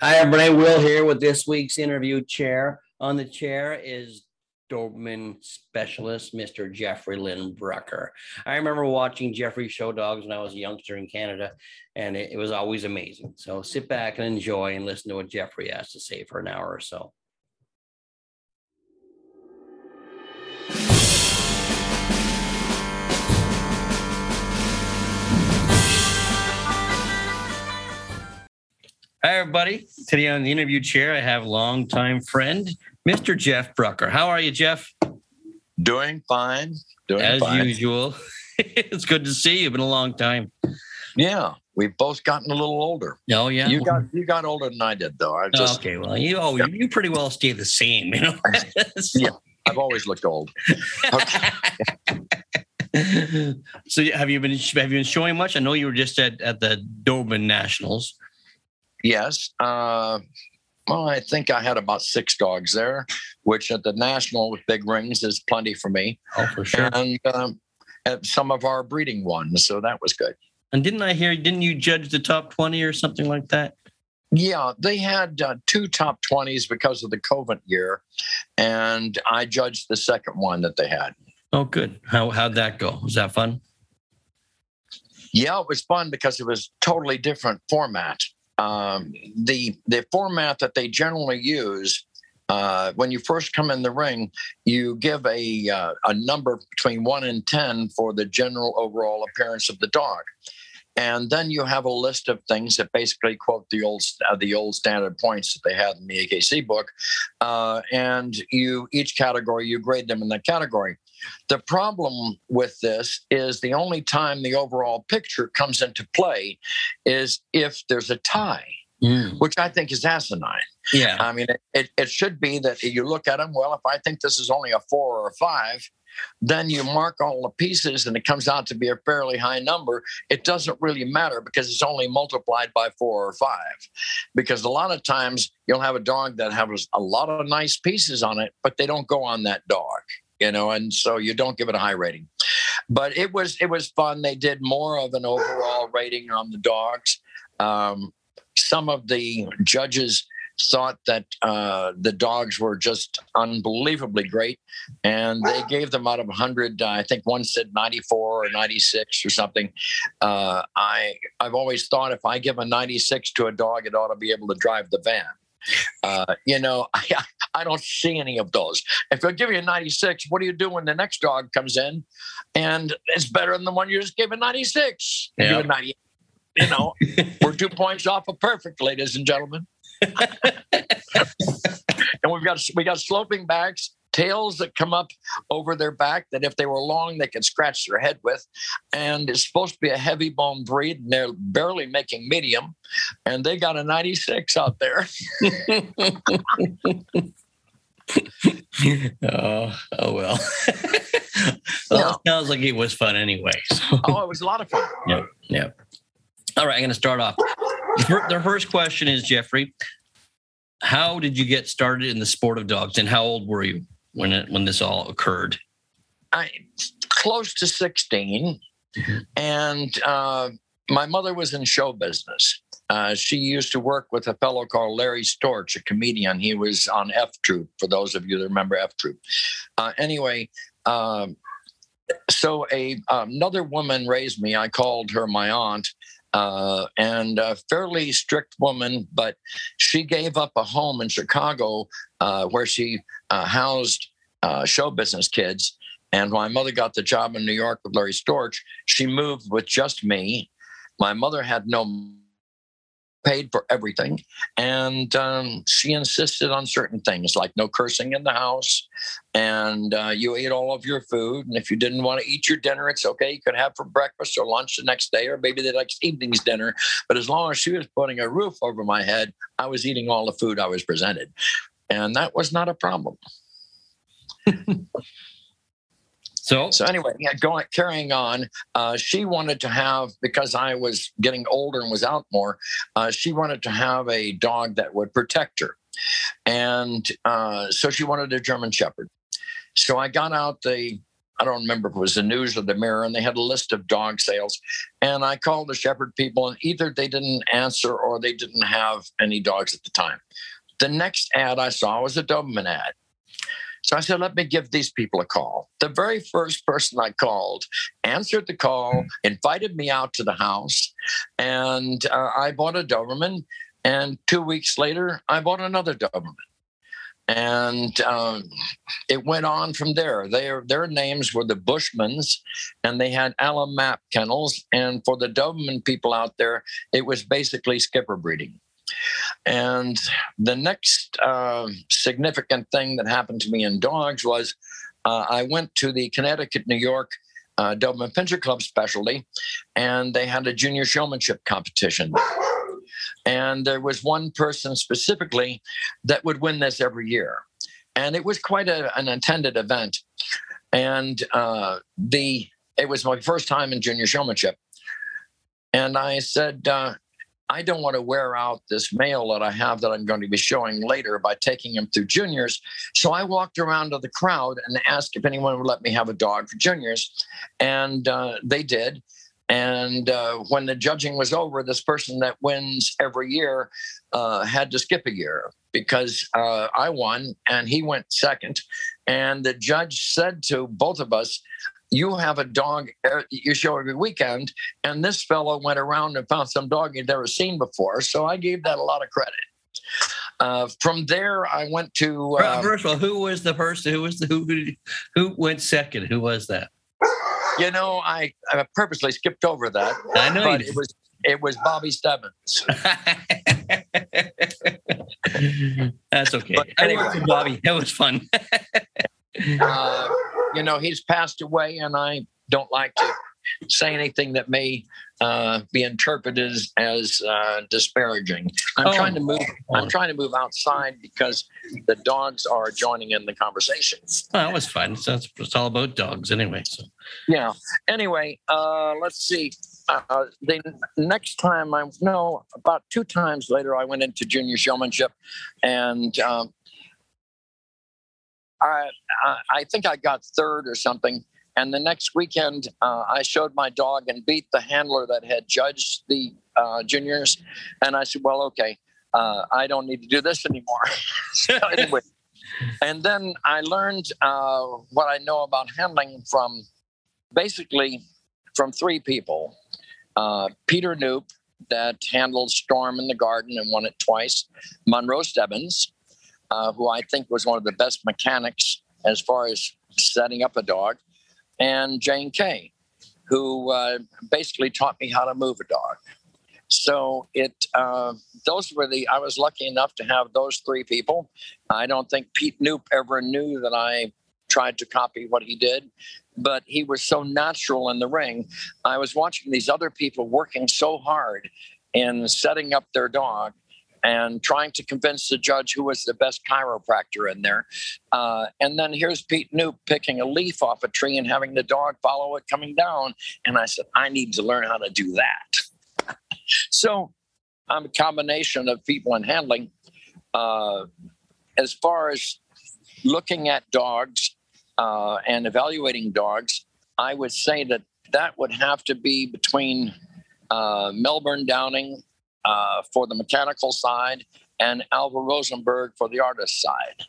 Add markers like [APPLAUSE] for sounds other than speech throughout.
Hi, everybody. Will here with this week's interview chair. On the chair is Doberman specialist, Mr. Jeffrey Lynn Brucker. I remember watching Jeffrey show dogs when I was a youngster in Canada, and it, it was always amazing. So sit back and enjoy and listen to what Jeffrey has to say for an hour or so. Hi, everybody. Today on the interview chair, I have longtime friend, Mr. Jeff Brucker. How are you, Jeff? Doing fine. Doing As fine. usual. [LAUGHS] it's good to see you. Been a long time. Yeah, we've both gotten a little older. Oh yeah. You got you got older than I did, though. I just okay. Well, you oh, you pretty well stay the same. You know. So- [LAUGHS] Yeah. I've always looked old. Okay. [LAUGHS] so have you been have you been showing much? I know you were just at at the Doberman Nationals. Yes. Uh, well, I think I had about six dogs there, which at the national with big rings is plenty for me, Oh, for sure. and um, at some of our breeding ones. So that was good. And didn't I hear? Didn't you judge the top twenty or something like that? Yeah, they had uh, two top 20s because of the COVID year, and I judged the second one that they had. Oh, good. How how'd that go? Was that fun? Yeah, it was fun because it was totally different format. Um, the the format that they generally use uh, when you first come in the ring, you give a uh, a number between one and ten for the general overall appearance of the dog, and then you have a list of things that basically quote the old uh, the old standard points that they had in the AKC book, uh, and you each category you grade them in that category. The problem with this is the only time the overall picture comes into play is if there's a tie, Mm. which I think is asinine. Yeah. I mean, it, it, it should be that you look at them, well, if I think this is only a four or a five, then you mark all the pieces and it comes out to be a fairly high number. It doesn't really matter because it's only multiplied by four or five. Because a lot of times you'll have a dog that has a lot of nice pieces on it, but they don't go on that dog you know and so you don't give it a high rating. But it was it was fun. They did more of an overall rating on the dogs. Um, some of the judges thought that uh, the dogs were just unbelievably great and they gave them out of 100 uh, i think one said 94 or 96 or something. Uh, i i've always thought if i give a 96 to a dog it ought to be able to drive the van uh, you know, [LAUGHS] I, I don't see any of those. If I give you a 96, what do you do when the next dog comes in and it's better than the one you just gave a 96? You Yeah. a 98. You know, we're two points off of perfect, ladies and gentlemen. [LAUGHS] and we've got we got sloping backs, tails that come up over their back that if they were long they could scratch their head with, and it's supposed to be a heavy bone breed, and they're barely making medium, and they got a 96 out there. [LAUGHS] [LAUGHS] oh, oh well. [LAUGHS] well, it sounds like it was fun anyway. So. Oh, it was a lot of fun. Yep. Yep. All right, I'm going to start off. The first question is Jeffrey, how did you get started in the sport of dogs, and how old were you when it, when this all occurred? I close to 16, Mhm. and uh, my mother was in show business. Uh, she used to work with a fellow called Larry Storch, a comedian. He was on F Troop, for those of you that remember F Troop. Uh, anyway, um, so a another woman raised me. I called her my aunt, uh, and a fairly strict woman, but she gave up a home in Chicago uh, where she uh, housed uh, show business kids. And when my mother got the job in New York with Larry Storch, she moved with just me. My mother had no paid for everything, and um, she insisted on certain things like no cursing in the house, and uh, you ate all of your food. And if you didn't want to eat your dinner, it's okay. You could have for breakfast or lunch the next day, or maybe the next evening's dinner. But as long as she was putting a roof over my head, I was eating all the food I was presented, and that was not a problem. [LAUGHS] So, So anyway, yeah, going carrying on. Uh, she wanted to have because I was getting older and was out more. Uh, she wanted to have a dog that would protect her, and uh, so she wanted a German Shepherd. So I got out the I don't remember if it was the news or the mirror, and they had a list of dog sales. And I called the shepherd people, and either they didn't answer or they didn't have any dogs at the time. The next ad I saw was a Doberman ad. So I said, let me give these people a call. The very first person I called answered the call, invited me out to the house, and uh, I bought a Doberman. And two weeks later, I bought another Doberman. And um, it went on from there. Their their names were the Bushmans, and they had Alamap kennels. And for the Doberman people out there, it was basically skipper breeding. And the next uh, significant thing that happened to me in dogs was uh, I went to the Connecticut, New York uh, Doberman Pinscher Club specialty, and they had a junior showmanship competition. And there was one person specifically that would win this every year. And it was quite a, an attended event. And uh, the it was my first time in junior showmanship. And I said, uh, I don't want to wear out this male that I have that I'm going to be showing later by taking him through juniors. So I walked around to the crowd and asked if anyone would let me have a dog for juniors. And uh, they did. And uh, when the judging was over, this person that wins every year uh, had to skip a year because uh, I won and he went second. And the judge said to both of us, you have a dog you show every weekend, and this fellow went around and found some dog he'd never seen before. So I gave that a lot of credit. Uh, from there, I went to. Uh, First of all, who was the person? Who was the who? Who went second? Who was that? You know, I, I purposely skipped over that. I know it was it was Bobby Stebbins. [LAUGHS] That's okay. But anyway, Bobby. That was fun. [LAUGHS] [LAUGHS] uh, you know, he's passed away, and I don't like to say anything that may uh, be interpreted as, as uh, disparaging. I'm oh. trying to move. I'm trying to move outside because the dogs are joining in the conversation. Oh, that was fun. So it's, it's all about dogs anyway. So yeah. Anyway, uh, let's see. Uh, the next time I no about two times later I went into junior showmanship, and um, I, I think I got third or something. And the next weekend, uh, I showed my dog and beat the handler that had judged the uh, juniors. And I said, well, okay, uh, I don't need to do this anymore. [LAUGHS] so anyway, and then I learned uh, what I know about handling from basically from three people. Uh, Peter Knoop, that handled Storm in the Garden and won it twice. Monroe Stebbins, uh, who I think was one of the best mechanics as far as setting up a dog, and Jane Kay, who uh, basically taught me how to move a dog. So it uh, those were the I was lucky enough to have those three people. I don't think Pete Knoop ever knew that I tried to copy what he did, but he was so natural in the ring. I was watching these other people working so hard in setting up their dog and trying to convince the judge who was the best chiropractor in there. Uh, and then here's Pete Knoop picking a leaf off a tree and having the dog follow it coming down. And I said, I need to learn how to do that. [LAUGHS] so I'm a combination of people and handling. Uh, as far as looking at dogs uh, and evaluating dogs, I would say that that would have to be between uh, Melbourne Downing uh, for the mechanical side and Alva Rosenberg for the artist side.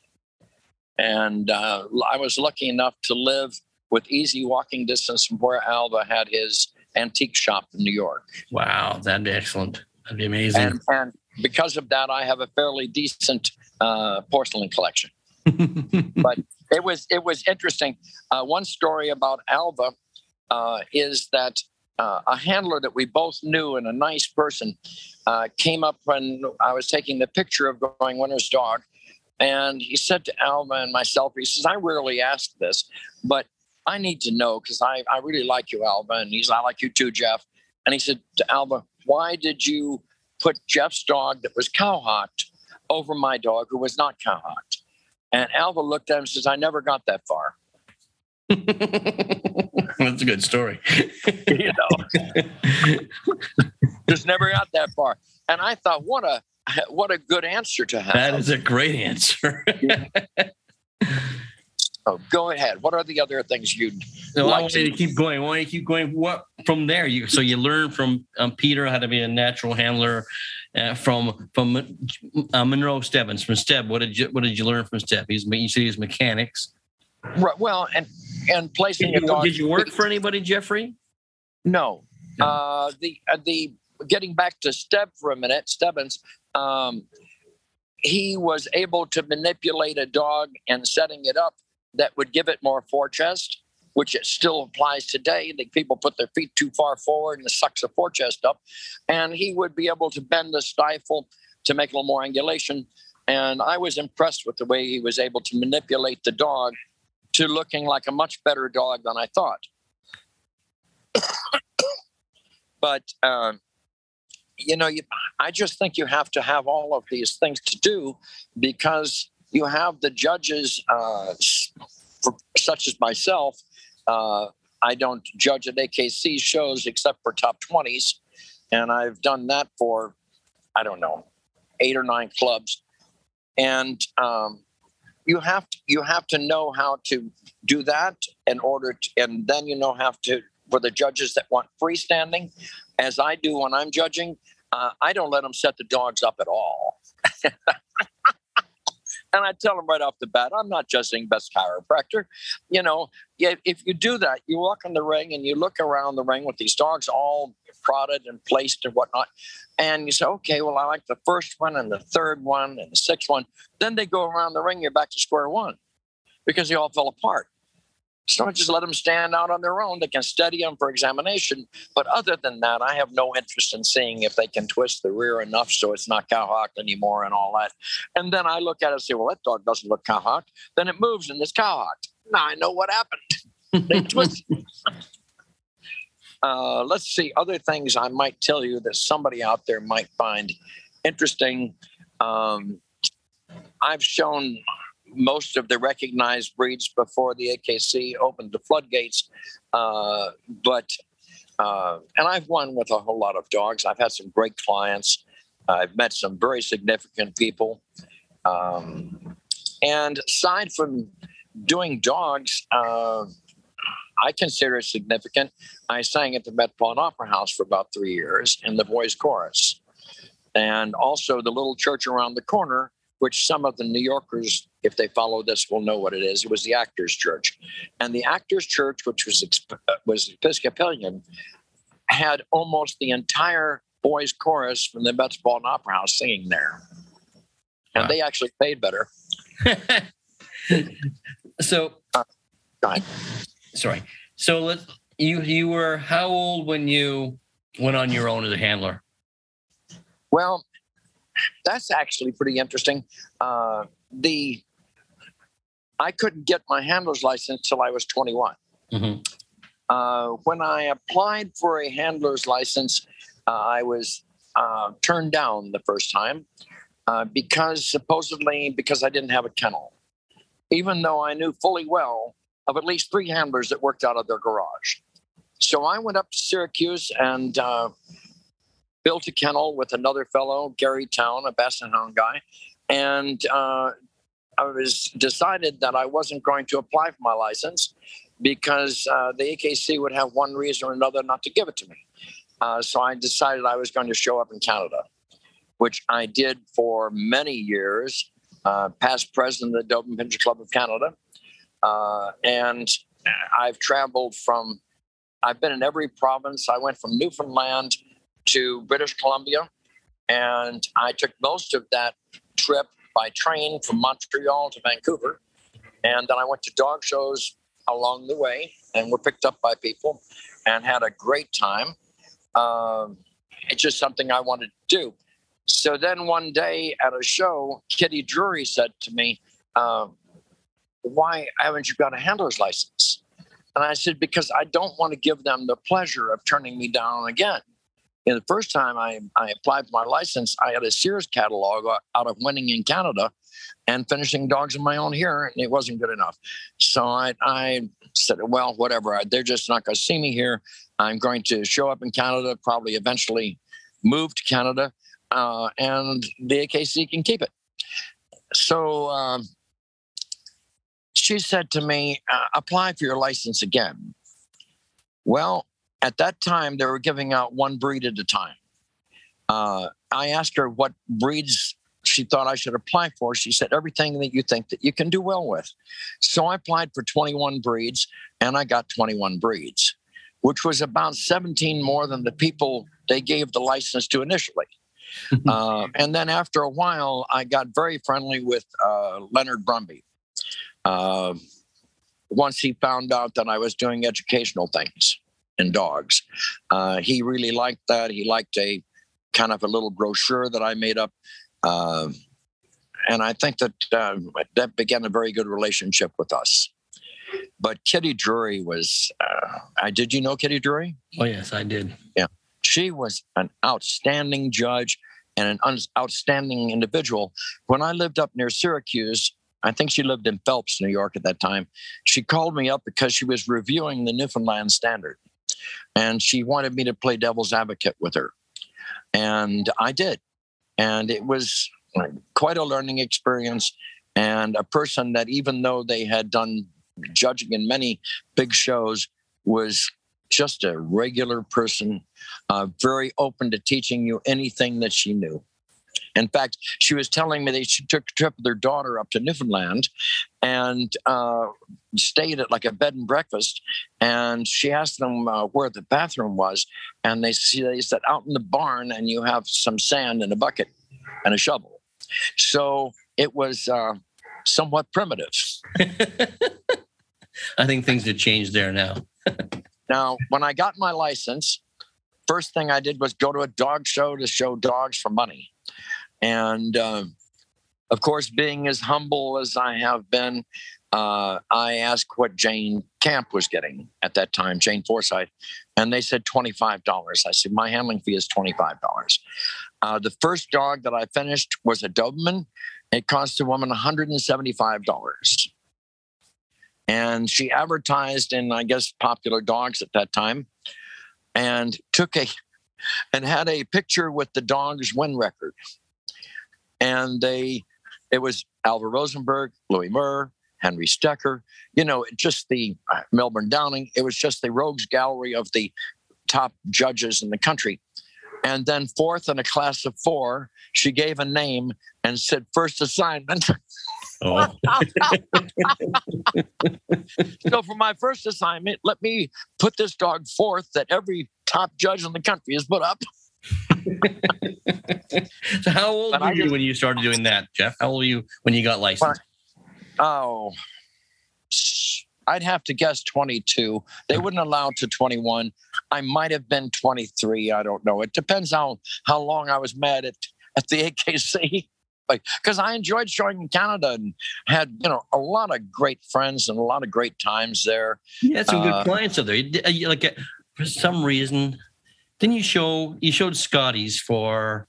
And uh, I was lucky enough to live with easy walking distance from where Alva had his antique shop in New York. Wow, that'd be excellent. That'd be amazing. And, and because of that, I have a fairly decent uh, porcelain collection. [LAUGHS] but it was it was interesting. Uh, one story about Alva uh, is that uh, a handler that we both knew and a nice person uh, came up when I was taking the picture of going Winter's dog. And he said to Alva and myself, he says, I rarely ask this, but I need to know because I, I really like you, Alva. And he's, I like you too, Jeff. And he said to Alva, why did you put Jeff's dog that was cowhocked over my dog who was not cowhocked? And Alva looked at him and says, I never got that far. [LAUGHS] That's a good story. [LAUGHS] you know, just never got that far. And I thought, what a what a good answer to have. That is a great answer. [LAUGHS] Oh, go ahead. What are the other things you'd No, I like want you to keep going. I want you to keep going. What from there? You so you learn from um, Peter how to be a natural handler. Uh, from from uh, Monroe Stebbins from Steb. What did you what did you learn from Steb? He's you see he's mechanics. Right. Well, and and placing Did a you, dog. did you work for anybody, Jeffrey? No. No. Uh, the uh, the getting back to Steb for a minute, Stebbins. Um, he was able to manipulate a dog and setting it up that would give it more forechest, which it still applies today. The people put their feet too far forward and it sucks the forechest up, and he would be able to bend the stifle to make a little more angulation. And I was impressed with the way he was able to manipulate the dog to looking like a much better dog than I thought. but um, you know, you, I just think you have to have all of these things to do because you have the judges, uh, such as myself. Uh, I don't judge at AKC shows except for top 20s. And I've done that for, I don't know, eight or nine clubs. And um, you have to, you have to know how to do that in order to, and then you know have to for the judges that want freestanding, as I do when I'm judging, uh, I don't let them set the dogs up at all. [LAUGHS] and I tell them right off the bat, I'm not judging best chiropractor. You know, if you do that, you walk in the ring and you look around the ring with these dogs all prodded and placed and whatnot, and you say, okay, well, I like the first one and the third one and the sixth one. Then they go around the ring, you're back to square one because they all fell apart. So I just let them stand out on their own. They can study them for examination. But other than that, I have no interest in seeing if they can twist the rear enough so it's not cowhocked anymore and all that. And then I look at it and say, well, that dog doesn't look cowhocked. Then it moves and it's cowhocked. Now I know what happened. They [LAUGHS] twist. uh, let's see other things I might tell you that somebody out there might find interesting. Um, I've shown most of the recognized breeds before the AKC opened the floodgates. Uh, but uh, and I've won with a whole lot of dogs. I've had some great clients. I've met some very significant people. Um, and aside from doing dogs, uh, I consider it significant. I sang at the Metropolitan Opera House for about three years in the boys' chorus, and also the little church around the corner which some of the New Yorkers, if they follow this, will know what it is. It was the Actors Church, and the Actors Church, which was exp- uh, was Episcopalian, had almost the entire boys' chorus from the Metropolitan Opera House singing there, and Wow. they actually paid better. [LAUGHS] so, ahead. sorry. So let you you were how old when you went on your own as a handler? Well, that's actually pretty interesting. Uh, the I couldn't get my handler's license till I was 21. Mhm. Uh, when I applied for a handler's license, uh, I was uh, turned down the first time uh, because supposedly because I didn't have a kennel, even though I knew fully well of at least three handlers that worked out of their garage. So I went up to Syracuse and uh, built a kennel with another fellow, Gary Town, a Basset Hound guy, and uh, I was decided that I wasn't going to apply for my license because uh, the AKC would have one reason or another not to give it to me. Uh, so I decided I was going to show up in Canada, which I did for many years, uh, past president of the Doberman Pinscher Club of Canada. Uh, and I've traveled from, I've been in every province. I went from Newfoundland to British Columbia. And I took most of that trip by train from Montreal to Vancouver. And then I went to dog shows along the way and were picked up by people and had a great time. Um, it's just something I wanted to do. So then one day at a show, Kitty Drury said to me, um, Why haven't you got a handler's license? And I said, Because I don't want to give them the pleasure of turning me down again. And the first time I, I applied for my license, I had a Sears catalog out of winning in Canada and finishing dogs of my own here, and it wasn't good enough. So I, I said, well, whatever. They're just not going to see me here. I'm going to show up in Canada, probably eventually move to Canada, uh, and the AKC can keep it. So um, she said to me, uh, apply for your license again. Well, at that time, they were giving out one breed at a time. Uh, I asked her what breeds she thought I should apply for. She said, everything that you think that you can do well with. So I applied for 21 breeds and I got 21 breeds, which was about 17 more than the people they gave the license to initially. [LAUGHS] uh, and then after a while, I got very friendly with uh, Leonard Brumby. Uh, once he found out that I was doing educational things in dogs, uh, he really liked that. He liked a kind of a little brochure that I made up. Uh, and I think that uh, that began a very good relationship with us. But Kitty Drury was, I did you know Kitty Drury? Oh, yes, I did. Yeah. She was an outstanding judge and an un- outstanding individual. When I lived up near Syracuse, I think she lived in Phelps, New York at that time. She called me up because she was reviewing the Newfoundland Standard and she wanted me to play devil's advocate with her. And I did. And it was quite a learning experience. And a person that, even though they had done judging in many big shows, was just a regular person, uh, very open to teaching you anything that she knew. In fact, she was telling me that she took a trip with her daughter up to Newfoundland and uh, stayed at like a bed and breakfast. And she asked them uh, where the bathroom was. And they, they said, out in the barn, and you have some sand in a bucket and a shovel. So it was uh, somewhat primitive. [LAUGHS] I think things have changed there now. [LAUGHS] now, when I got my license, first thing I did was go to a dog show to show dogs for money. And uh, of course, being as humble as I have been, uh, I asked what Jane Kamp was getting at that time, Jane Forsyth, and they said $25. I said, My handling fee is $25. Uh, the first dog that I finished was a Doberman. It cost a woman $175. And she advertised in, I guess, popular dogs at that time and took a and had a picture with the dog's win record and they it was Alva Rosenberg, Louis Murr, Henry Stecker, you know, just the uh, Melbourne Downing. It was just the rogues gallery of the top judges in the country. And then fourth in a class of four, she gave a name and said first assignment. [LAUGHS] Oh. so for my first assignment, let me put this dog forth that every top judge in the country has put up. [LAUGHS] so how old but were you when you started doing that, Jeff? How old were you when you got licensed? oh, I'd have to guess 22. They wouldn't allow to 21. I might have been 23. I don't know. It depends on how long I was mad at at the [LAUGHS] AKC. Like, because I enjoyed showing in Canada and had you know a lot of great friends and a lot of great times there. Yeah, some good uh, clients there. Like uh, for some reason, then you show you showed Scotty's for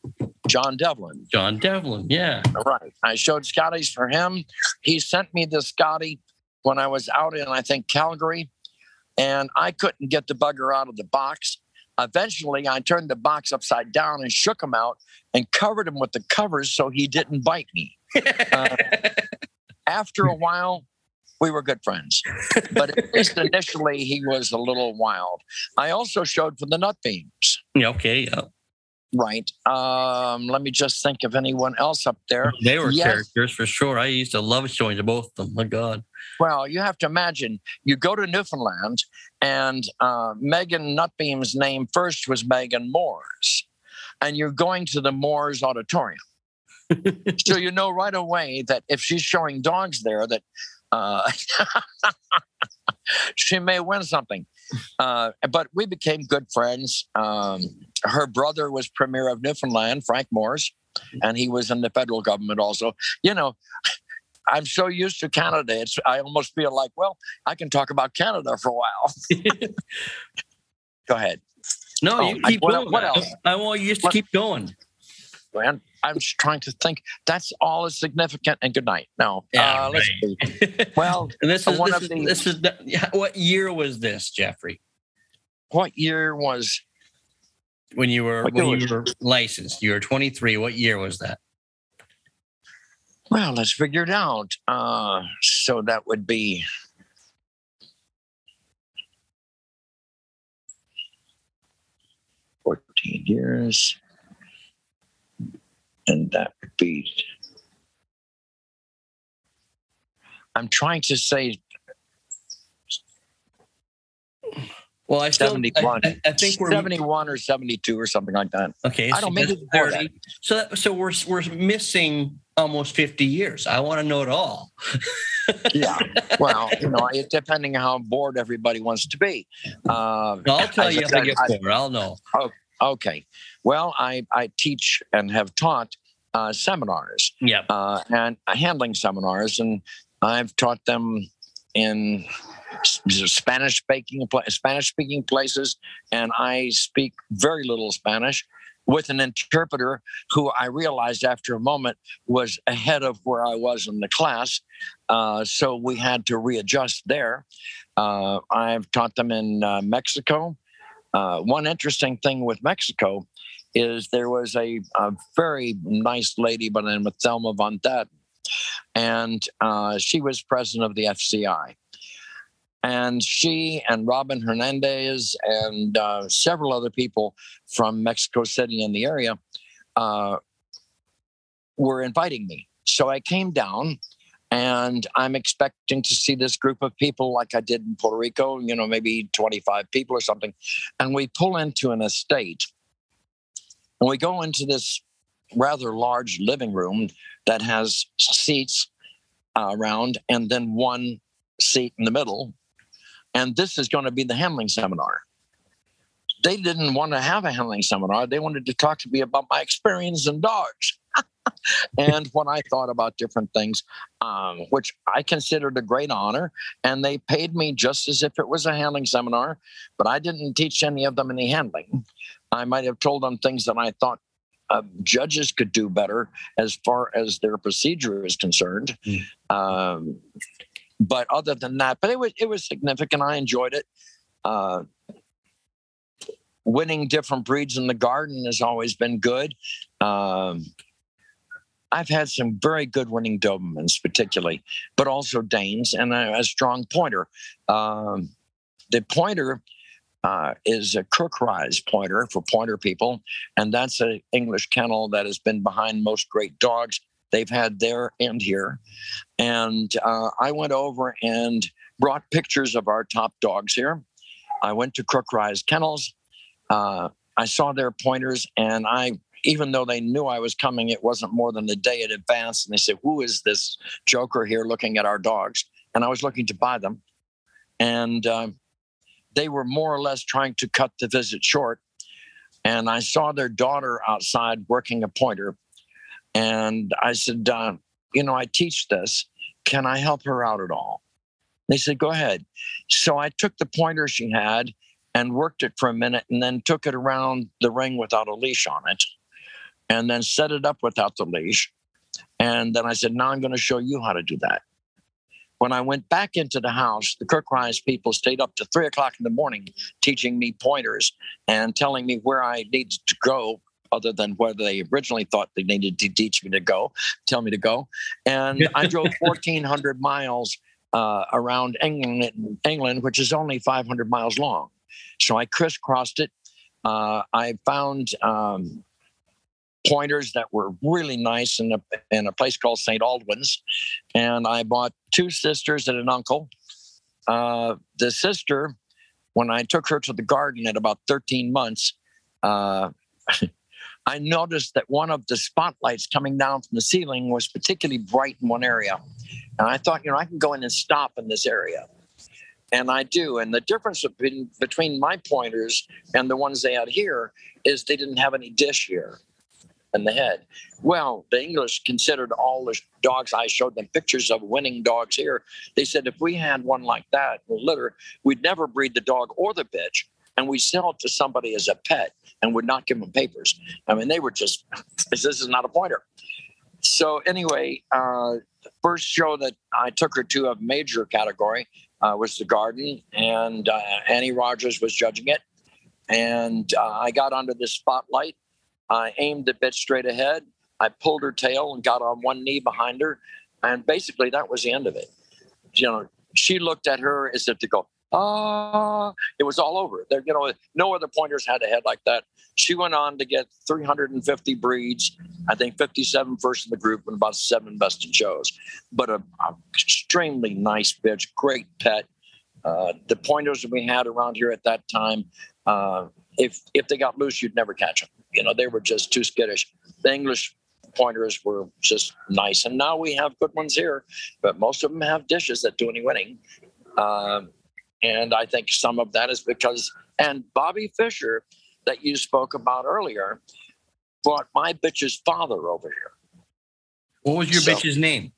John Devlin. John Devlin, yeah. Right. I showed Scotty's for him. He sent me the Scotty when I was out in I think Calgary, and I couldn't get the bugger out of the box. Eventually, I turned the box upside down and shook him out and covered him with the covers so he didn't bite me. [LAUGHS] Uh, after a while, we were good friends. But at [LAUGHS] least initially, he was a little wild. I also showed for the Nutbeams. Okay, yeah. Right. Um, let me just think of anyone else up there. They were yes. characters for sure. I used to love showing to both of them. My God. Well, you have to imagine you go to Newfoundland, and uh, Megan Nutbeam's name first was Megan Moores, and you're going to the Moores Auditorium. [LAUGHS] so you know right away that if she's showing dogs there, that uh, [LAUGHS] she may win something. Uh, but we became good friends. Um, her brother was premier of Newfoundland, Frank Moores, and he was in the federal government also. You know, I'm so used to Canada. It's I almost feel like, well, I can talk about Canada for a while. [LAUGHS] Go ahead. No, oh, you keep I, going. What, else? I want you just to what? keep going. Man, I'm just trying to think. That's all is significant. And good night. No, yeah, uh, right. [LAUGHS] Well, and this is one this, of the, this is the, what year was this, Jeffrey? What year was when you were when you were licensed? You were 23. What year was that? Well, let's figure it out. Uh, so that would be fourteen years, and that would be. I'm trying to say Well, I still, 71. I, I think we're 71 or 72 or something like that. okay. I so don't make it before that. So, that- so we're we're missing almost fifty years. I want to know it all. [LAUGHS] Yeah. Well, you know, it, depending on how bored everybody wants to be. Uh, I'll tell As you I, if I get bored. I'll know. okay. Well, I, I teach and have taught uh, seminars Yeah. uh, and handling seminars, and I've taught them in Spanish speaking Spanish speaking places, and I speak very little Spanish with an interpreter who I realized after a moment was ahead of where I was in the class. Uh, so we had to readjust there. Uh, I've taught them in uh, Mexico. Uh, one interesting thing with Mexico is there was a, a very nice lady by the name of Thelma von Thaden, and uh, she was president of the FCI. And she and Robin Hernandez and uh, several other people from Mexico City and the area uh, were inviting me. So I came down and I'm expecting to see this group of people like I did in Puerto Rico, you know, maybe 25 people or something. And we pull into an estate and we go into this rather large living room that has seats uh, around and then one seat in the middle. And this is going to be the handling seminar. They didn't want to have a handling seminar. They wanted to talk to me about my experience in dogs [LAUGHS] and what I thought about different things, um, which I considered a great honor. And they paid me just as if it was a handling seminar, but I didn't teach any of them any handling. I might have told them things that I thought uh, judges could do better as far as their procedure is concerned. Mm. Um, but other than that, but it was it was significant. I enjoyed it. Uh, winning different breeds in the garden has always been good. Um, I've had some very good winning Dobermans, particularly, but also Danes and a, a strong pointer. Um, the pointer uh, is a Crookrise pointer for pointer people, and that's an English kennel that has been behind most great dogs they've had there and here. And uh, I went over and brought pictures of our top dogs here. I went to Crookrise Kennels. Uh, I saw their pointers, and I, even though they knew I was coming, it wasn't more than a day in advance. And they said, "Who is this joker here looking at our dogs?" And I was looking to buy them, and uh, they were more or less trying to cut the visit short. And I saw their daughter outside working a pointer, and I said, uh, "You know, I teach this. Can I help her out at all?" They said, "Go ahead." So I took the pointer she had and worked it for a minute and then took it around the ring without a leash on it and then set it up without the leash. And then I said, Now I'm going to show you how to do that. When I went back into the house, the Kirk Kirkrise people stayed up to three o'clock in the morning teaching me pointers and telling me where I needed to go, other than where they originally thought they needed to teach me to go, tell me to go. And I [LAUGHS] drove 1,400 miles uh, around England, England, which is only 500 miles long. So I crisscrossed it. Uh, I found um, pointers that were really nice in a, in a place called St. Aldwyn's. And I bought two sisters and an uncle. Uh, the sister, when I took her to the garden at about 13 months, uh, [LAUGHS] I noticed that one of the spotlights coming down from the ceiling was particularly bright in one area. And I thought, you know, I can go in and stop in this area. And I do. And the difference between, between my pointers and the ones they had here is they didn't have any dish here in the head. Well, the English considered all the dogs I showed them pictures of winning dogs here. They said if we had one like that in the litter, we'd never breed the dog or the bitch, and we sell it to somebody as a pet and would not give them papers. I mean, they were just [LAUGHS] this is not a pointer. So anyway, uh, the first show that I took her to a major category uh, was the Garden, and uh, Annie Rogers was judging it, and uh, I got under the spotlight. I aimed the bit straight ahead. I pulled her tail and got on one knee behind her, and basically that was the end of it. You know, she looked at her as if to go, ah, it was all over. There, you know, no other pointers had a head like that. She went on to get 350 breeds, I think 57 first in the group and about seven best in shows. But a, extremely nice bitch, great pet. Uh, the pointers we had around here at that time, uh, if if they got loose, you'd never catch them. You know, they were just too skittish. The English pointers were just nice, and now we have good ones here, but most of them have dishes that do any winning. Um, and I think some of that is because, and Bobby Fisher, that you spoke about earlier, brought my bitch's father over here. What was your so, bitch's name?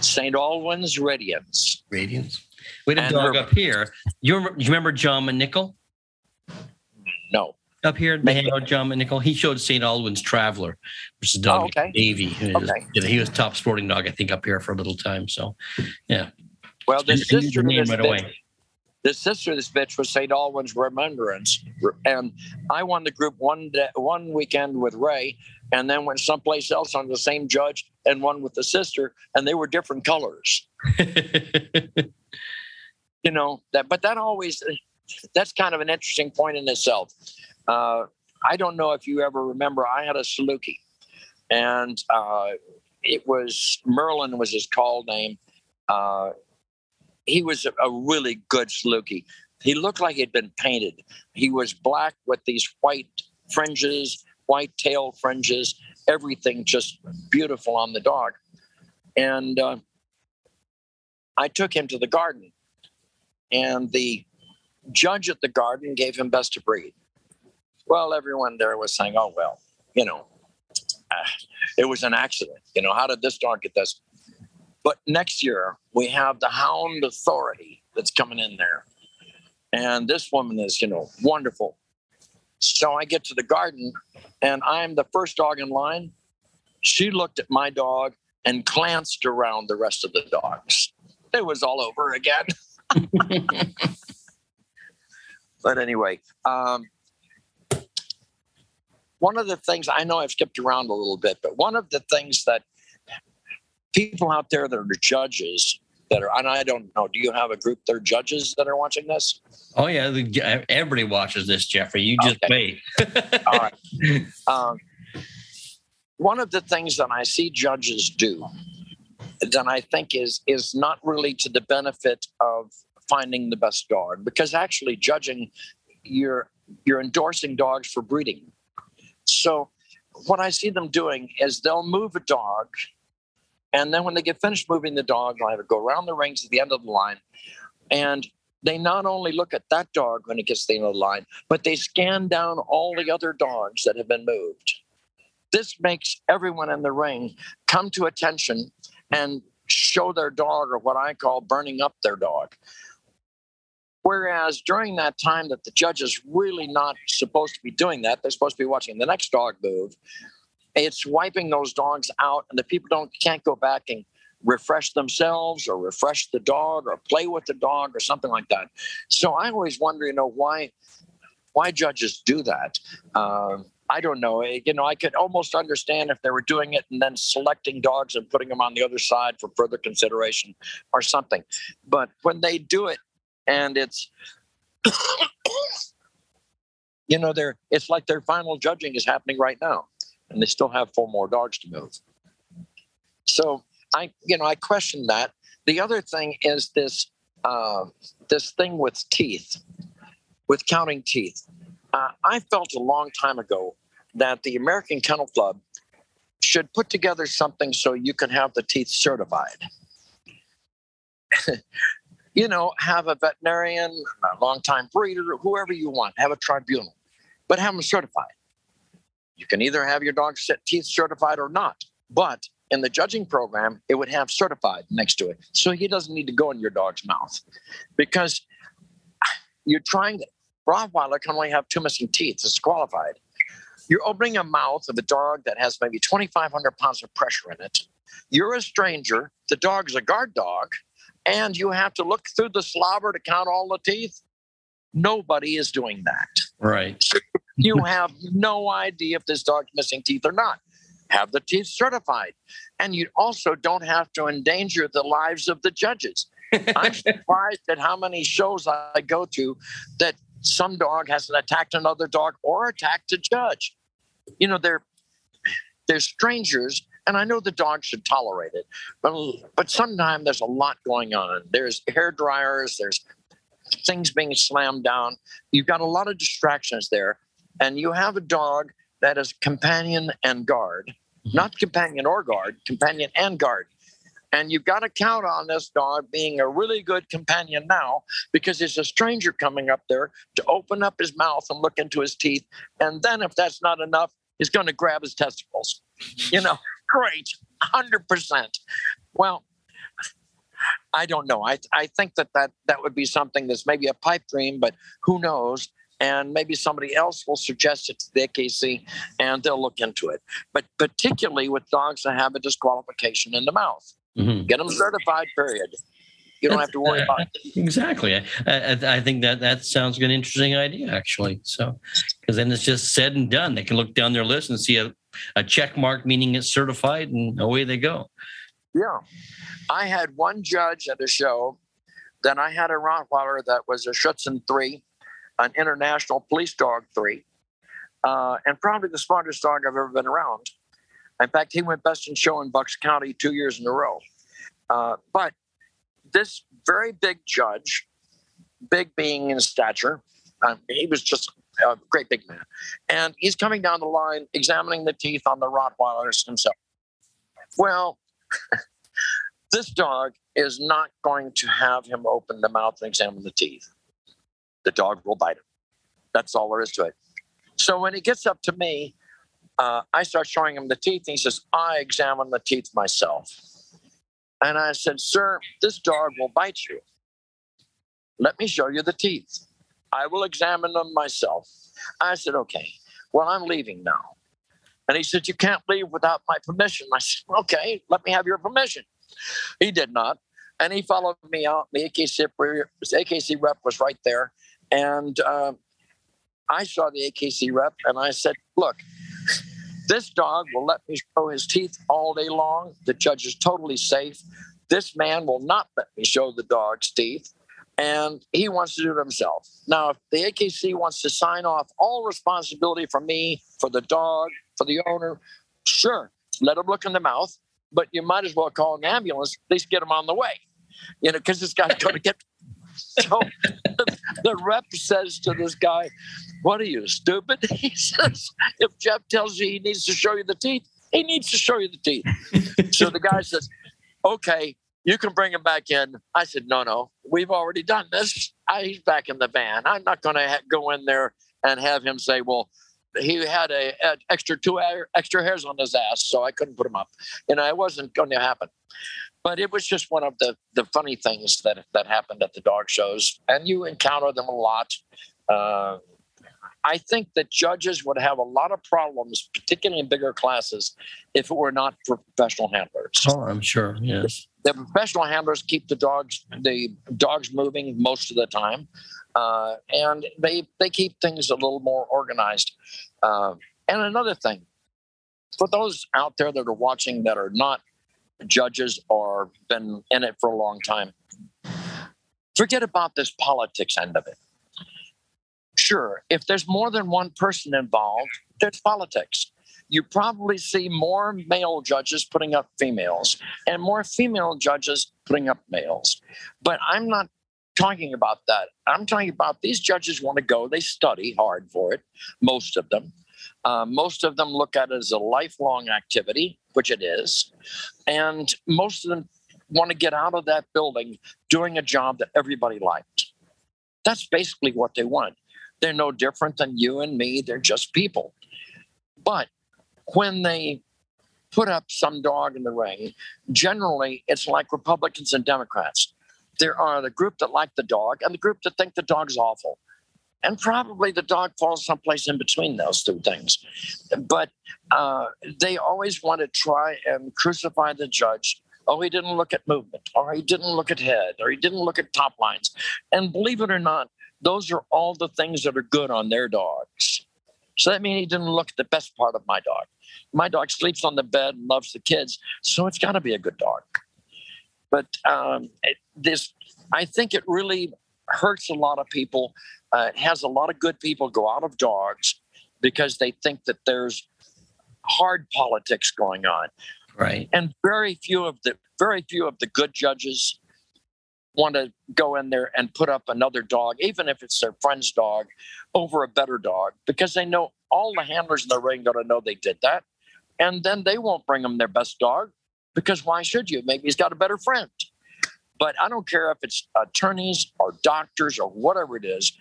St. Albans Radiance. Radiance. We had a dog her, up here. You remember, you remember John McNichol? No. Up here, they out John McNichol. He showed St. Albans Traveler, which is a dog, oh, okay. Navy. Okay. He was top sporting dog, I think, up here for a little time. So, yeah. Well, the sister name right away the sister of this bitch was St. Albans Remembrance. And I won the group one day, one weekend with Ray, and then went someplace else on the same judge and won with the sister, and they were different colors. [LAUGHS] you know that, but that always that's kind of an interesting point in itself. Uh, I don't know if you ever remember, I had a Saluki, and uh, it was Merlin was his call name. Uh, he was a really good Saluki. He looked like he'd been painted. He was black with these white fringes, white tail fringes, everything just beautiful on the dog. And uh, I took him to the garden, and the judge at the garden gave him best of breed. Well, everyone there was saying, "Oh well, you know, uh, it was an accident. You know, how did this dog get this?" But next year, we have the Hound Authority that's coming in there. And this woman is, you know, wonderful. So I get to the garden and I'm the first dog in line. She looked at my dog and glanced around the rest of the dogs. It was all over again. [LAUGHS] [LAUGHS] but anyway, um, one of the things I know I've skipped around a little bit, but one of the things that people out there that are judges that are, and I don't know, do you have a group that are judges that are watching this? Oh yeah, the, everybody watches this, Jeffrey. You just okay. wait. [LAUGHS] All right. Um, one of the things that I see judges do that I think is is not really to the benefit of finding the best dog, because actually judging, you're you're endorsing dogs for breeding. So what I see them doing is they'll move a dog and then when they get finished moving the dog, they'll have it go around the rings at the end of the line. And they not only look at that dog when it gets to the end of the line, but they scan down all the other dogs that have been moved. This makes everyone in the ring come to attention and show their dog, or what I call burning up their dog. Whereas during that time that the judge is really not supposed to be doing that, they're supposed to be watching the next dog move. It's wiping those dogs out and the people don't can't go back and refresh themselves or refresh the dog or play with the dog or something like that. So i always wonder you know why why judges do that? Uh, i don't know. You know i could almost understand if they were doing it and then selecting dogs and putting them on the other side for further consideration or something. But when they do it and it's [COUGHS] you know they're it's like their final judging is happening right now and they still have four more dogs to move. So I, you know, I question that. The other thing is this uh, this thing with teeth, with counting teeth. Uh, I felt a long time ago that the American Kennel Club should put together something so you can have the teeth certified. [LAUGHS] you know, have a veterinarian, a long-time breeder, whoever you want, have a tribunal, but have them certified. You can either have your dog teeth certified or not. But in the judging program, it would have certified next to it. So he doesn't need to go in your dog's mouth because you're trying to, Rottweiler can only have two missing teeth. It's qualified. You're opening a mouth of a dog that has maybe 2,500 pounds of pressure in it. You're a stranger. The dog's a guard dog. And you have to look through the slobber to count all the teeth. Nobody is doing that. Right. you [LAUGHS] have no idea if this dog's missing teeth or not. have the teeth certified. And you also don't have to endanger the lives of the judges. I'm [LAUGHS] surprised at how many shows I go to that some dog hasn't attacked another dog or attacked a judge. You know, they're they're strangers, and I know the dog should tolerate it, but but sometimes there's a lot going on. There's hair dryers, there's things being slammed down. You've got a lot of distractions there, and you have a dog that is companion and guard, mm-hmm. not companion or guard, companion and guard. And you've got to count on this dog being a really good companion now because there's a stranger coming up there to open up his mouth and look into his teeth. And then, if that's not enough, he's going to grab his testicles. You know, great, 100%. Well, I don't know. I, I think that, that that would be something that's maybe a pipe dream, but who knows? and maybe somebody else will suggest it to the AKC and they'll look into it. But particularly with dogs that have a disqualification in the mouth, mm-hmm. get them certified, period. You don't That's, have to worry uh, about it. [LAUGHS] Exactly. I, I, I, think that that sounds like an interesting idea, actually. So, because then it's just said and done. They can look down their list and see a, a check mark, meaning it's certified, and away they go. Yeah. I had one judge at a show. Then I had a Rottweiler that was a Schutzhund 3 an international police dog three, uh, and probably the smartest dog I've ever been around. In fact, he went best in show in Bucks County two years in a row. Uh, but this very big judge, big being in stature, um, he was just a great big man, and he's coming down the line examining the teeth on the Rottweilers himself. Well, [LAUGHS] this dog is not going to have him open the mouth and examine the teeth the dog will bite him. That's all there is to it. So when he gets up to me, uh, I start showing him the teeth, and he says, I examine the teeth myself. And I said, Sir, this dog will bite you. Let me show you the teeth. I will examine them myself. I said, Okay, well, I'm leaving now. And he said, You can't leave without my permission. I said, Okay, let me have your permission. He did not. And he followed me out. The AKC, AKC rep was right there. And uh, I saw the AKC rep and I said, look, this dog will let me show his teeth all day long. The judge is totally safe. This man will not let me show the dog's teeth. And he wants to do it himself. Now, if the AKC wants to sign off all responsibility for me, for the dog, for the owner, sure, let him look in the mouth, but you might as well call an ambulance, at least get him on the way, you know, because this guy's [LAUGHS] going to get so the rep says to this guy, What are you, stupid? [LAUGHS] He says, If Jeff tells you he needs to show you the teeth, he needs to show you the teeth. so the guy says, Okay, you can bring him back in. I said, No, no, we've already done this. I, he's back in the van. I'm not going to ha- go in there and have him say, Well, he had a, a, extra two extra hairs on his ass, so I couldn't put him up. You know, it wasn't going to happen but it was just one of the the funny things that that happened at the dog shows, and you encounter them a lot. Uh, I think that judges would have a lot of problems, particularly in bigger classes, if it were not for professional handlers. Oh, I'm sure. Yes, the professional handlers keep the dogs the dogs moving most of the time, uh, and they they keep things a little more organized. Uh, and another thing, for those out there that are watching that are not judges or been in it for a long time. Forget about this politics end of it. Sure, if there's more than one person involved, there's politics. You probably see more male judges putting up females and more female judges putting up males. But I'm not talking about that. I'm talking about these judges want to go, they study hard for it, most of them. Uh, most of them look at it as a lifelong activity, which it is. And most of them want to get out of that building doing a job that everybody liked. That's basically what they want. They're no different than you and me, they're just people. But when they put up some dog in the ring, generally it's like Republicans and Democrats. There are the group that like the dog and the group that think the dog's awful and probably the dog falls someplace in between those two things. But uh, they always want to try and crucify the judge. Oh, he didn't look at movement, or he didn't look at head, or he didn't look at top lines. And believe it or not, those are all the things that are good on their dogs. So that means he didn't look at the best part of my dog. My dog sleeps on the bed and loves the kids, so it's got to be a good dog. But um, it, this, I think it really hurts a lot of people. Uh, it has a lot of good people go out of dogs because they think that there's hard politics going on. Right. And very few of the very few of the good judges want to go in there and put up another dog, even if it's their friend's dog, over a better dog, because they know all the handlers in the ring going to know they did that. And then they won't bring them their best dog because why should you? Maybe he's got a better friend. But I don't care if it's attorneys or doctors or whatever it is.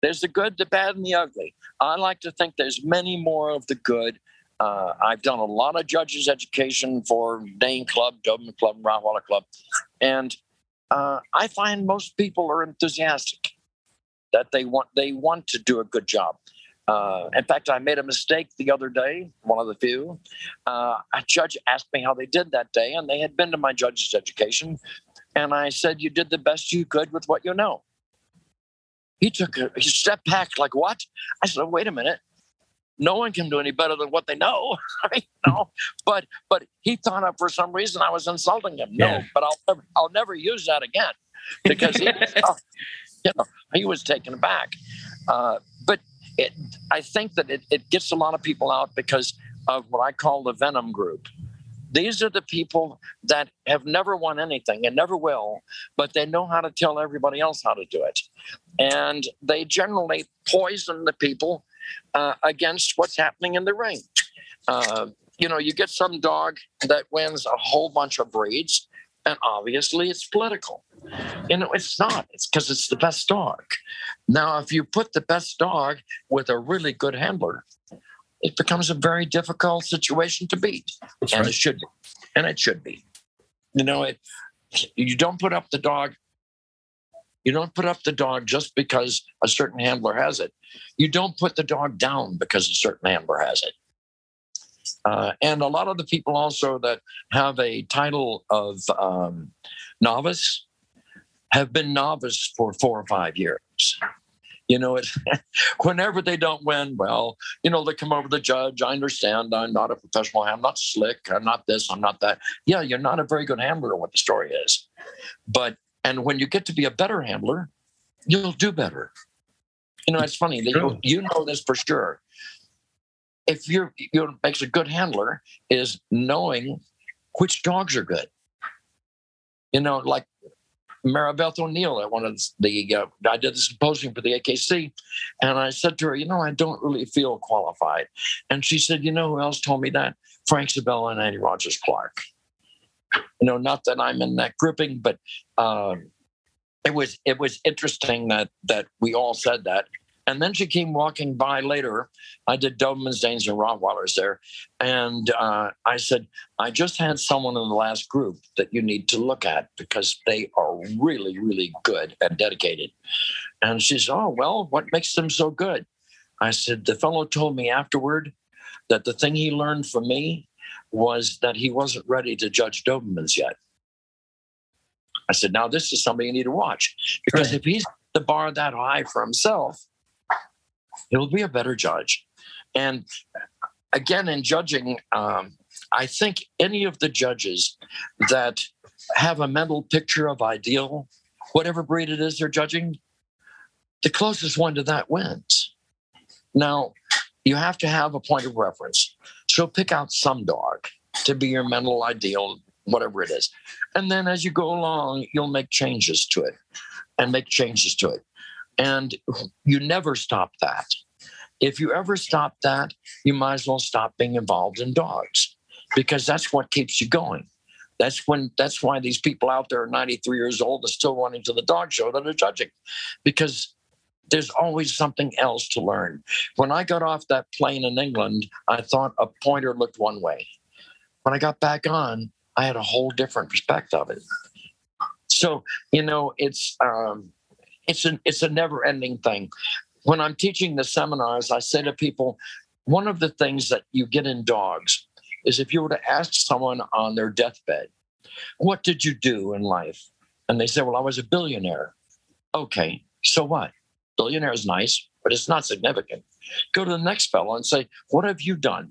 There's the good, the bad, and the ugly. I like to think there's many more of the good. Uh, I've done a lot of judges' education for Dane Club, Doberman Club, Rottweiler Club, and uh, I find most people are enthusiastic that they want they want to do a good job. Uh, in fact, I made a mistake the other day, one of the few. Uh, a judge asked me how they did that day, and they had been to my judge's education. And I said, You did the best you could with what you know. He took a he stepped back, like, What? I said, Wait a minute. No one can do any better than what they know. I mean, no, but but he thought of for some reason I was insulting him. No, Yeah. but I'll never, I'll never use that again because he, [LAUGHS] you know, he was taken aback. Uh, but it, I think that it, it gets a lot of people out because of what I call the Venom group. These are the people that have never won anything and never will, but they know how to tell everybody else how to do it. And they generally poison the people uh, against what's happening in the ring. Uh, you know, you get some dog that wins a whole bunch of breeds, and obviously it's political. You know, it's not. It's because it's the best dog. Now, if you put the best dog with a really good handler, it becomes a very difficult situation to beat, That's and right. it should be, and it should be. You know, it. You don't put up the dog. You don't put up the dog just because a certain handler has it. You don't put the dog down because a certain handler has it. Uh, and a lot of the people also that have a title of um, novice have been novice for four or five years. You know, it, [LAUGHS] whenever they don't win, well, you know, they come over the judge. I understand. I'm not a professional. I'm not slick. I'm not this. I'm not that. Yeah, you're not a very good handler. What the story is, but and when you get to be a better handler, you'll do better. You know, it's funny. that You, you know this for sure. If you're, you know, makes a good handler is knowing which dogs are good. You know, like Maribeth O'Neill at one of the, uh, I did the symposium for the AKC, and I said to her, you know, I don't really feel qualified. And she said, you know who else told me that? Frank Sabella and Annie Rogers Clark. You know, not that I'm in that grouping, but um, it was it was interesting that that we all said that. And then she came walking by later. I did Dobermans, Danes, and Rottweilers there. And uh, I said, I just had someone in the last group that you need to look at because they are really, really good and dedicated. And she said, Oh, well, what makes them so good? I said, The fellow told me afterward that the thing he learned from me was that he wasn't ready to judge Dobermans yet. I said, Now, this is something you need to watch because Right. if he's the bar that high for himself, he'll be a better judge. And again, in judging, um, I think any of the judges that have a mental picture of ideal, whatever breed it is they're judging, the closest one to that wins. Now, you have to have a point of reference. So pick out some dog to be your mental ideal, whatever it is. And then as you go along, you'll make changes to it and make changes to it. And you never stop that. If you ever stop that, you might as well stop being involved in dogs because that's what keeps you going. That's when that's why these people out there are 93 years old and still running to the dog show that are judging because there's always something else to learn. When I got off that plane in England, I thought a pointer looked one way. When I got back on, I had a whole different perspective of it. So, you know, it's um, it's an it's a never-ending thing. When I'm teaching the seminars, I say to people, one of the things that you get in dogs is if you were to ask someone on their deathbed, what did you do in life? And they say, well, I was a billionaire. Okay, so what? Billionaire is nice. but it's not significant. Go to the next fellow and say, What have you done?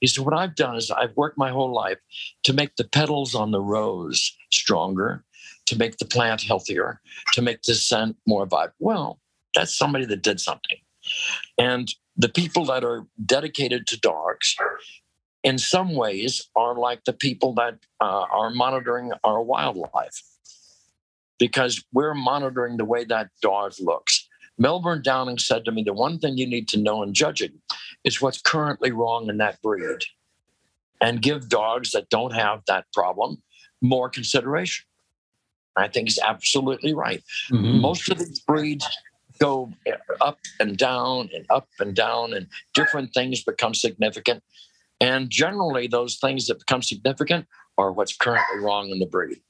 He said, What I've done is I've worked my whole life to make the petals on the rose stronger, to make the plant healthier, to make the scent more vibrant. Well, that's somebody that did something. And the people that are dedicated to dogs, in some ways, are like the people that uh, are monitoring our wildlife because we're monitoring the way that dog looks. Melbourne Downing said to me, The one thing you need to know in judging is what's currently wrong in that breed and give dogs that don't have that problem more consideration. I think he's absolutely right. Mm-hmm. Most of these breeds go up and down and up and down, and different things become significant. And generally, those things that become significant are what's currently wrong in the breed.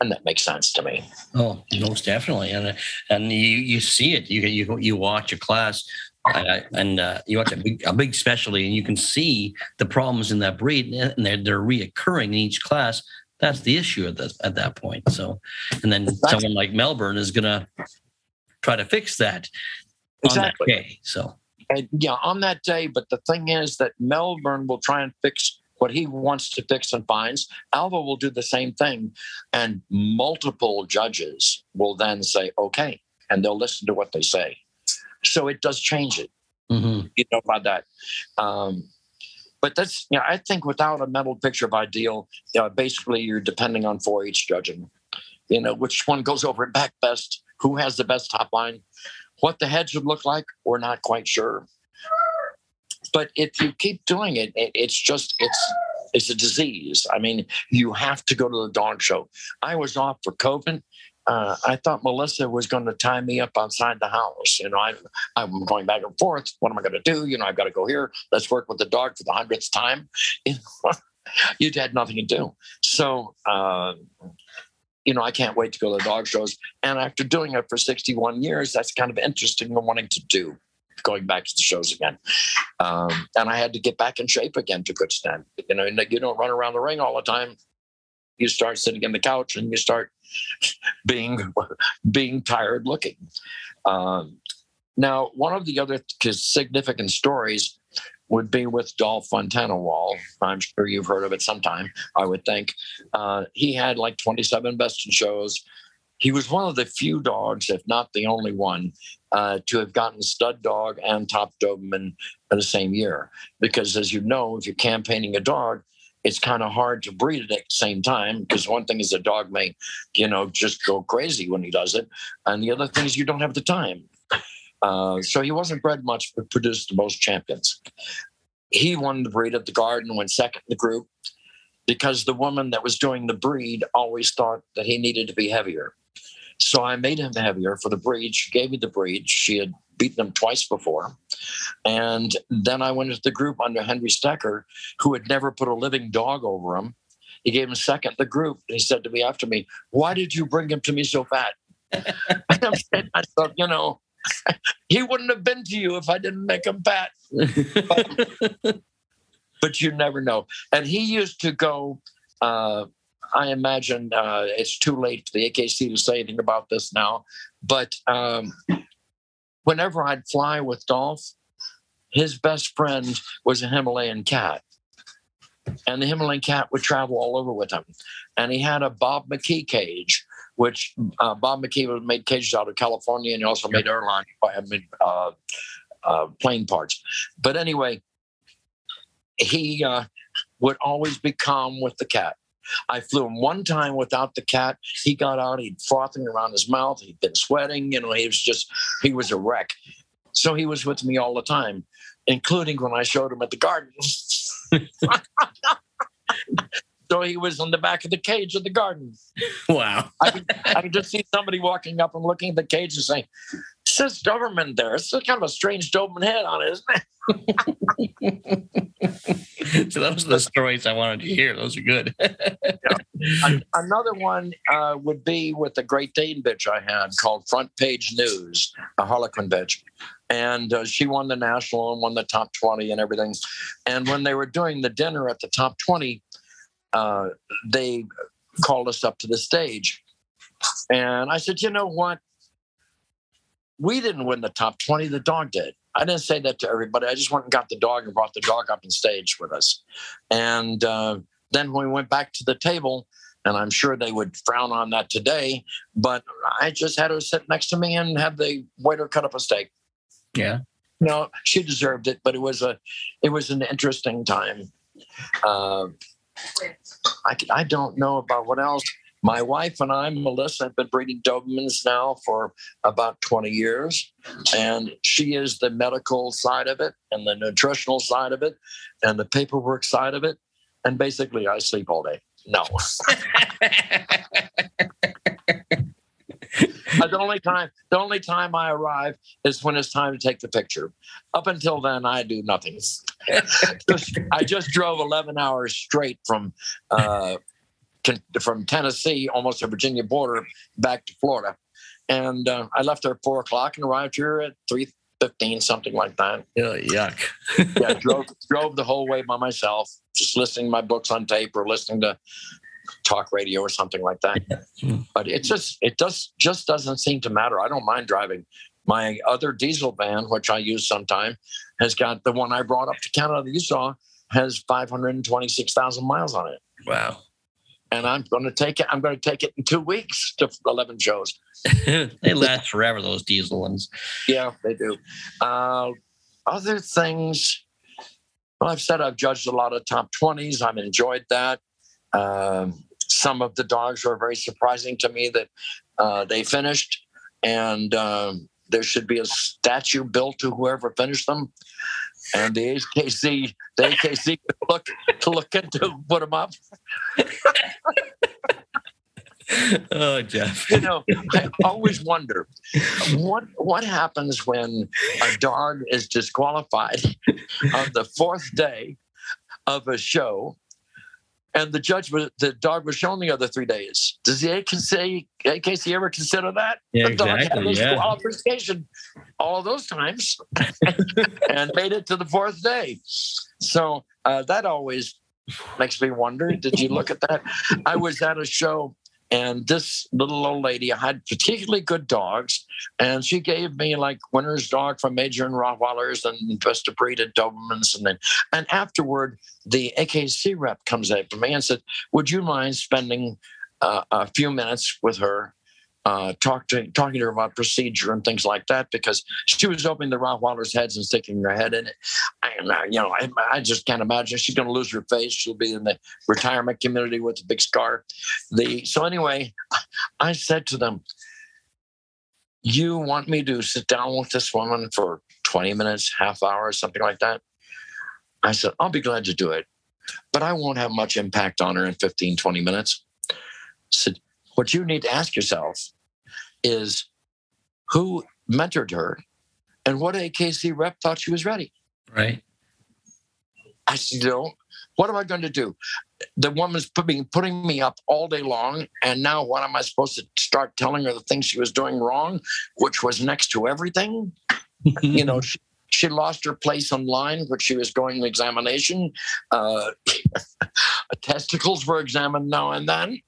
And that makes sense to me. Oh, most definitely, and and you you see it. You you you watch a class uh, and uh, you watch a big, a big specialty, and you can see the problems in that breed, and they're they're reoccurring in each class. That's the issue at that at that point. So, and then someone like Melbourne is going to try to fix that exactly. That day, so, and yeah, on that day. But the thing is that Melbourne will try and fix what he wants to fix and finds. Alva will do the same thing, and multiple judges will then say, "Okay," and they'll listen to what they say. So it does change it. Mm-hmm. You know about that. Um, but that's, you know, I think without a mental picture of ideal, you know, basically you're depending on 4-H judging. You know, which one goes over and back best, who has the best top line, what the head should look like, we're not quite sure. But if you keep doing it, it it's just it's it's a disease. I mean, you have to go to the dog show. I was off for COVID uh, I thought Melissa was going to tie me up outside the house. You know, I'm I'm going back and forth. What am I going to do? You know, I've got to go here. Let's work with the dog for the hundredth time. [LAUGHS] You'd had nothing to do. So, uh, you know, I can't wait to go to the dog shows. And after doing it for 61 years, that's kind of interesting and wanting to do going back to the shows again. Um, and I had to get back in shape again to good stand. You know, you don't run around the ring all the time you start sitting in the couch and you start being being tired looking. Um, now, one of the other significant stories would be with Dolph von Tannenwald. I'm sure you've heard of it sometime, I would think. Uh, he had like 27 best in shows. He was one of the few dogs, if not the only one, uh, to have gotten stud dog and top Doberman in the same year. Because as you know, if you're campaigning a dog, it's kind of hard to breed it at the same time because one thing is a dog may, you know, just go crazy when he does it, and the other thing is you don't have the time. Uh, so he wasn't bred much, but produced the most champions. He won the breed at the Garden, went second in the group because the woman that was doing the breed always thought that he needed to be heavier. So I made him heavier for the breed. She gave me the breed. She had beaten him twice before. And then I went into the group under Henry Stoecker, who had never put a living dog over him. He gave him second the group. And he said to me after me, Why did you bring him to me so fat? [LAUGHS] I thought, you know, [LAUGHS] he wouldn't have been to you if I didn't make him fat. But, [LAUGHS] but you never know. And he used to go, uh, I imagine uh, it's too late for the AKC to say anything about this now, but um, whenever I'd fly with Dolph, his best friend was a Himalayan cat. And the Himalayan cat would travel all over with him. And he had a Bob McKee cage, which uh, Bob McKee made cages out of California and he also made airline uh, uh, plane parts. But anyway, he uh, would always be calm with the cat. I flew him one time without the cat. He got out, he'd frothing around his mouth, he'd been sweating, you know, he was just, he was a wreck. So he was with me all the time, including when I showed him at the garden. [LAUGHS] so he was in the back of the cage of the garden. Wow. I could, I could just see somebody walking up and looking at the cage and saying, says Doberman there. It's kind of a strange Doberman head on it, isn't it? [LAUGHS] so those are the stories I wanted to hear. Those are good. [LAUGHS] yeah. Another one uh, would be with the Great Dane bitch I had called Front Page News, a Harlequin bitch. And uh, she won the national and won the top 20 and everything. And when they were doing the dinner at the top 20, uh, they called us up to the stage. And I said, you know what? We didn't win the top 20, the dog did. I didn't say that to everybody. I just went and got the dog and brought the dog up on stage with us. And uh, then we went back to the table, and I'm sure they would frown on that today, but I just had her sit next to me and have the waiter cut up a steak. Yeah. No, she deserved it, but it was a, it was an interesting time. Uh, I, I don't know about what else. My wife and I, Melissa, have been breeding Dobermans now for about 20 years. And she is the medical side of it and the nutritional side of it and the paperwork side of it. And basically, I sleep all day. No. [LAUGHS] the only time the only time I arrive is when it's time to take the picture. Up until then, I do nothing. [LAUGHS] I just drove 11 hours straight from uh, from Tennessee, almost the Virginia border, back to Florida, and uh, I left there at four o'clock and arrived here at three fifteen, something like that. Oh, yuck! yeah, [LAUGHS] drove drove the whole way by myself, just listening to my books on tape or listening to talk radio or something like that. But it just it does just doesn't seem to matter. I don't mind driving. My other diesel van, which I use sometime, has got the one I brought up to Canada that you saw has 526,000 miles on it. Wow. And I'm going to take it. I'm going to take it in two weeks to 11 shows. [LAUGHS] they last forever, those diesel ones. Yeah, they do. Uh, other things, well, I've said I've judged a lot of top 20s. I've enjoyed that. Um, some of the dogs were very surprising to me that uh, they finished, and um, there should be a statue built to whoever finished them. And the AKC, the AKC look to look into put them up. oh, Jeff. You know, I always wonder what what happens when a dog is disqualified on the fourth day of a show and the judge was the dog was shown the other three days. Does the AKC, AKC ever consider that? Yeah, the dog exactly. had yeah. all those times [LAUGHS] and made it to the fourth day. So uh, that always makes me wonder. Did you look at that? I was at a show and this little old lady had particularly good dogs, and she gave me like winner's dog from Major and Rottweilers and best of breed at Dobermans. And then, and afterward, the AKC rep comes up to me and said, "Would you mind spending uh, a few minutes with her uh, talk to, talking to her about procedure and things like that because she was opening the Rottweiler's heads and sticking her head in it. And, uh, you know, I, I, just can't imagine she's going to lose her face. She'll be in the retirement community with a big scar. The So, anyway, I said to them, You want me to sit down with this woman for 20 minutes, half hour, something like that? I said, I'll be glad to do it, but I won't have much impact on her in 15, 20 minutes. I said, what you need to ask yourself is who mentored her and what AKC rep thought she was ready. Right. I said, you know, what am I going to do? The woman's putting putting me up all day long, and now what am I supposed to start telling her the things she was doing wrong, which was next to everything? [LAUGHS] you know, she, she lost her place online, which she was going to examination. Uh, [LAUGHS] testicles were examined now and then.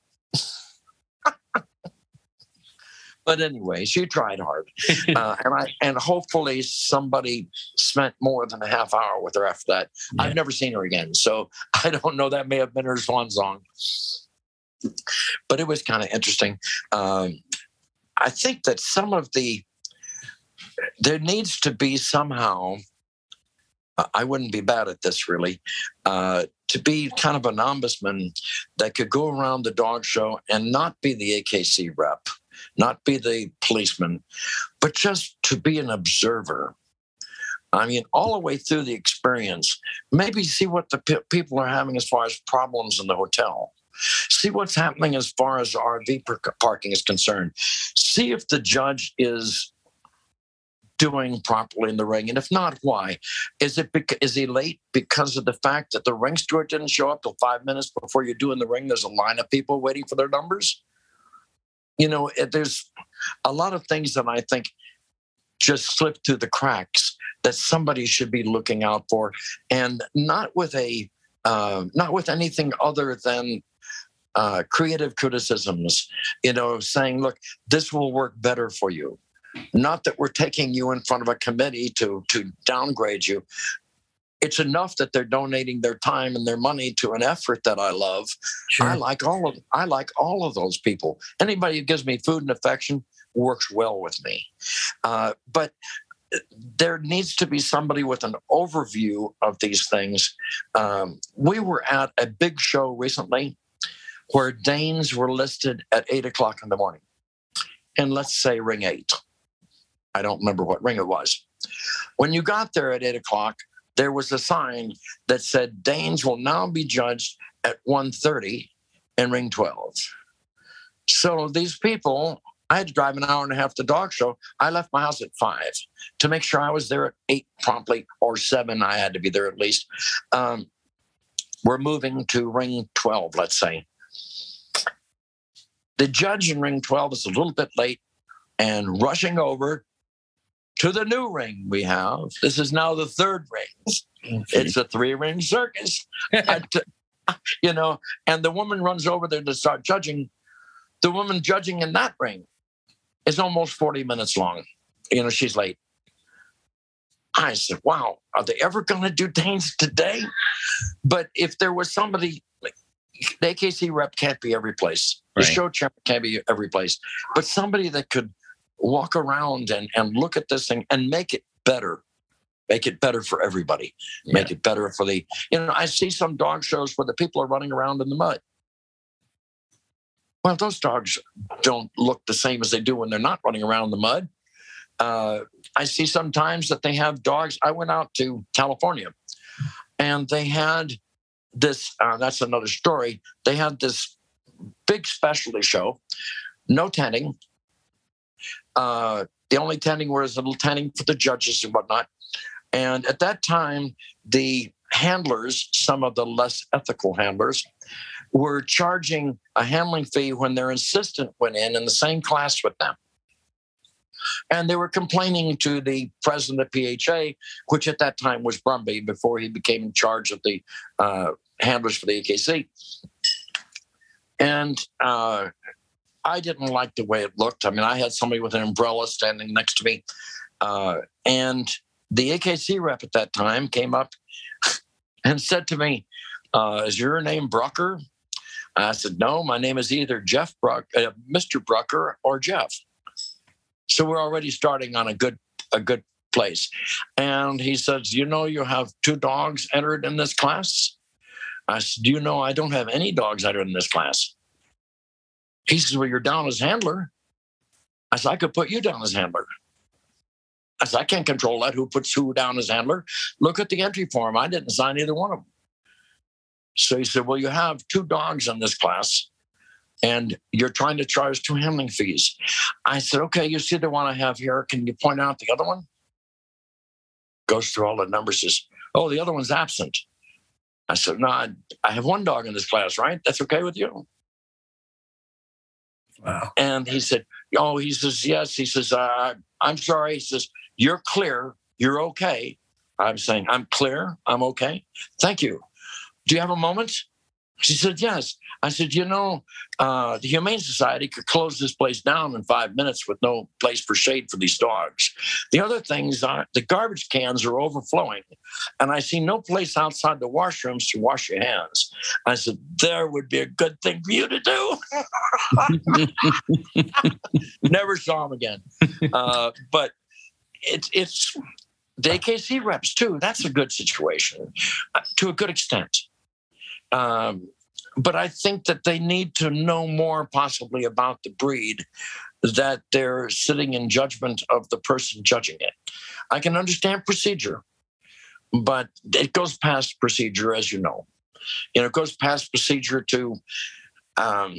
But anyway, she tried hard, [LAUGHS] uh, and I and hopefully somebody spent more than a half hour with her after that. Yeah. I've never seen her again, so [LAUGHS] I don't know. That may have been her swan song, but it was kind of interesting. Um, I think that some of the there needs to be somehow. I wouldn't be bad at this really. Uh, to be kind of an ombudsman that could go around the dog show and not be the AKC rep not be the policeman, but just to be an observer. I mean, all the way through the experience, maybe see what the pe- people are having as far as problems in the hotel. See what's happening as far as RV parking is concerned. See if the judge is doing properly in the ring, and if not, why? Is it because is he late because of the fact that the ring steward didn't show up till five minutes before you do in the ring? There's a line of people waiting for their numbers you know, there's a lot of things that I think just slip through the cracks that somebody should be looking out for, and not with a uh, not with anything other than uh, creative criticisms. You know, saying, "Look, this will work better for you." Not that we're taking you in front of a committee to to downgrade you. It's enough that they're donating their time and their money to an effort that I love. Sure. I like all of I like all of those people. Anybody who gives me food and affection works well with me. Uh, but there needs to be somebody with an overview of these things. Um, we were at a big show recently where Danes were listed at eight o'clock in the morning. And let's say ring eight. I don't remember what ring it was. When you got there at eight o'clock, there was a sign that said Danes will now be judged at 1.30 in ring 12. So these people, I had to drive an hour and a half to dog show. I left my house at five to make sure I was there at eight promptly or seven. I had to be there at least. Um, we're moving to ring 12, let's say. The judge in ring 12 is a little bit late and rushing over to the new ring we have. This is now the third ring. It's a three ring circus. [LAUGHS] you know, and the woman runs over there to start judging. The woman judging in that ring is almost 40 minutes long. You know, she's late. I said, wow, are they ever going to do Danes today? But if there was somebody the AKC rep can't be every place. The show chairman can't be every place. But somebody that could walk around and, and look at this thing and make it better. Make it better for everybody. Yeah. Make it better for the, you know, I see some dog shows where the people are running around in the mud. Well, those dogs don't look the same as they do when they're not running around in the mud. Uh, I see sometimes that they have dogs. I went out to California and they had this uh, that's another story. They had this big specialty show, no tending. Uh, the only tending was a little tending for the judges and whatnot. And at that time, the handlers, some of the less ethical handlers, were charging a handling fee when their assistant went in in the same class with them. And they were complaining to the president of PHA, which at that time was Brumby before he became in charge of the uh, handlers for the AKC. And uh, I didn't like the way it looked. I mean, I had somebody with an umbrella standing next to me. Uh, and the AKC rep at that time came up [LAUGHS] and said to me, uh, Is your name Brucker? I said, No, my name is either Jeff Bruck, uh, Mr. Brucker or Jeff. So we're already starting on a good a good place. And he says, You know, you have two dogs entered in this class. I said, Do you know I don't have any dogs entered in this class? He says, Well, you're down as handler. I said, I could put you down as handler. I said, I can't control that. Who puts who down as handler? Look at the entry form. I didn't sign either one of them. So he said, Well, you have two dogs in this class and you're trying to charge two handling fees. I said, okay, you see the one I have here. Can you point out the other one? Goes through all the numbers, says, oh, the other one's absent. I said, no, I, I have one dog in this class, right? That's okay with you? And he said, oh, he says, yes. He says, uh, I'm sorry. He says, you're clear. You're okay. I'm saying, I'm clear. I'm okay. Thank you. Do you have a moment? She said, Yes. I said, You know, uh, the Humane Society could close this place down in five minutes with no place for shade for these dogs. The other things are the garbage cans are overflowing, and I see no place outside the washrooms to wash your hands. I said, There would be a good thing for you to do. [LAUGHS] Never saw him again. Uh, but it's, it's the AKC reps, too. That's a good situation uh, to a good extent. Um, but I think that they need to know more, possibly, about the breed that they're sitting in judgment of the person judging it. I can understand procedure, but it goes past procedure, as you know. You know, it goes past procedure to um,